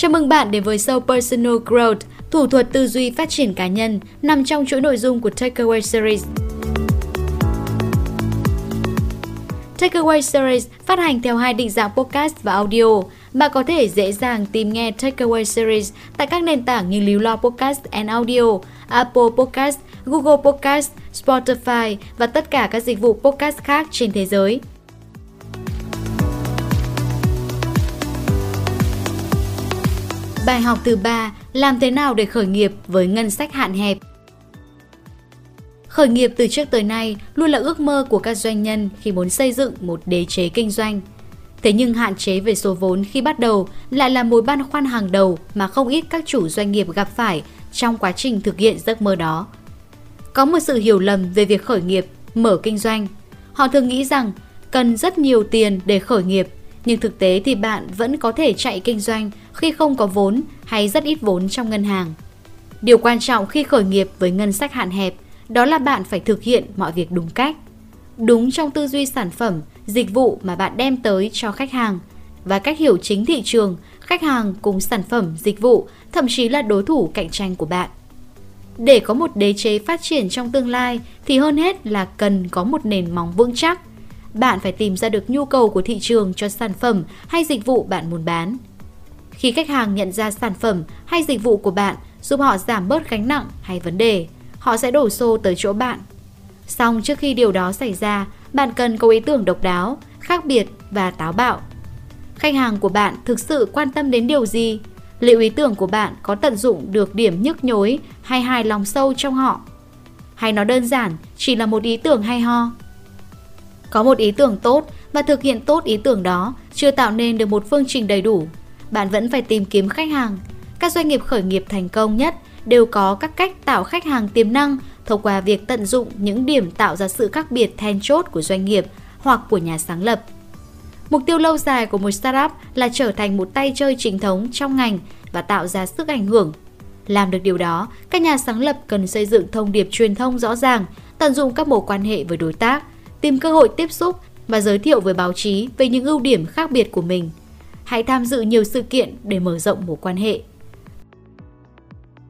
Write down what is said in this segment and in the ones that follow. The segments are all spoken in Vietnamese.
Chào mừng bạn đến với show Personal Growth, thủ thuật tư duy phát triển cá nhân nằm trong chuỗi nội dung của Takeaway Series. Takeaway Series phát hành theo hai định dạng podcast và audio. Bạn có thể dễ dàng tìm nghe Takeaway Series tại các nền tảng như Líu Lo Podcast and Audio, Apple Podcast, Google Podcast, Spotify và tất cả các dịch vụ podcast khác trên thế giới. Bài học thứ ba, làm thế nào để khởi nghiệp với ngân sách hạn hẹp? Khởi nghiệp từ trước tới nay luôn là ước mơ của các doanh nhân khi muốn xây dựng một đế chế kinh doanh. Thế nhưng hạn chế về số vốn khi bắt đầu lại là mối băn khoăn hàng đầu mà không ít các chủ doanh nghiệp gặp phải trong quá trình thực hiện giấc mơ đó. Có một sự hiểu lầm về việc khởi nghiệp, mở kinh doanh. Họ thường nghĩ rằng cần rất nhiều tiền để khởi nghiệp, nhưng thực tế thì bạn vẫn có thể chạy kinh doanh khi không có vốn hay rất ít vốn trong ngân hàng. Điều quan trọng khi khởi nghiệp với ngân sách hạn hẹp đó là bạn phải thực hiện mọi việc đúng cách. Đúng trong tư duy sản phẩm, dịch vụ mà bạn đem tới cho khách hàng và cách hiểu chính thị trường, khách hàng cùng sản phẩm, dịch vụ, thậm chí là đối thủ cạnh tranh của bạn. Để có một đế chế phát triển trong tương lai thì hơn hết là cần có một nền móng vững chắc. Bạn phải tìm ra được nhu cầu của thị trường cho sản phẩm hay dịch vụ bạn muốn bán. Khi khách hàng nhận ra sản phẩm hay dịch vụ của bạn giúp họ giảm bớt gánh nặng hay vấn đề, họ sẽ đổ xô tới chỗ bạn. Xong trước khi điều đó xảy ra, bạn cần có ý tưởng độc đáo, khác biệt và táo bạo. Khách hàng của bạn thực sự quan tâm đến điều gì? Liệu ý tưởng của bạn có tận dụng được điểm nhức nhối hay hài lòng sâu trong họ? Hay nó đơn giản chỉ là một ý tưởng hay ho? Có một ý tưởng tốt và thực hiện tốt ý tưởng đó chưa tạo nên được một phương trình đầy đủ. Bạn vẫn phải tìm kiếm khách hàng. Các doanh nghiệp khởi nghiệp thành công nhất đều có các cách tạo khách hàng tiềm năng thông qua việc tận dụng những điểm tạo ra sự khác biệt then chốt của doanh nghiệp hoặc của nhà sáng lập. Mục tiêu lâu dài của một startup là trở thành một tay chơi chính thống trong ngành và tạo ra sức ảnh hưởng. Làm được điều đó, các nhà sáng lập cần xây dựng thông điệp truyền thông rõ ràng, tận dụng các mối quan hệ với đối tác, tìm cơ hội tiếp xúc và giới thiệu với báo chí về những ưu điểm khác biệt của mình. Hãy tham dự nhiều sự kiện để mở rộng mối quan hệ.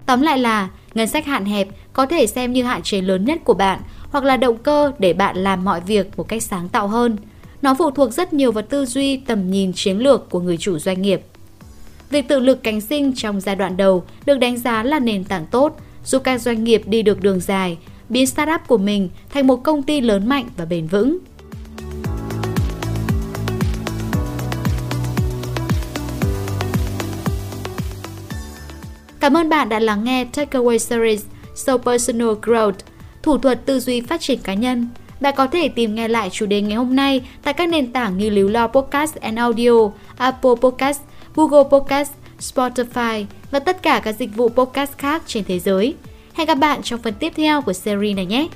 Tóm lại là, ngân sách hạn hẹp có thể xem như hạn chế lớn nhất của bạn hoặc là động cơ để bạn làm mọi việc một cách sáng tạo hơn. Nó phụ thuộc rất nhiều vào tư duy, tầm nhìn chiến lược của người chủ doanh nghiệp. Việc tự lực cánh sinh trong giai đoạn đầu được đánh giá là nền tảng tốt, giúp các doanh nghiệp đi được đường dài, biến startup của mình thành một công ty lớn mạnh và bền vững. Cảm ơn bạn đã lắng nghe Takeaway Series So Personal Growth, thủ thuật tư duy phát triển cá nhân. Bạn có thể tìm nghe lại chủ đề ngày hôm nay tại các nền tảng như Líu Lo Podcast and Audio, Apple Podcast, Google Podcast, Spotify và tất cả các dịch vụ podcast khác trên thế giới. Hẹn gặp bạn trong phần tiếp theo của series này nhé!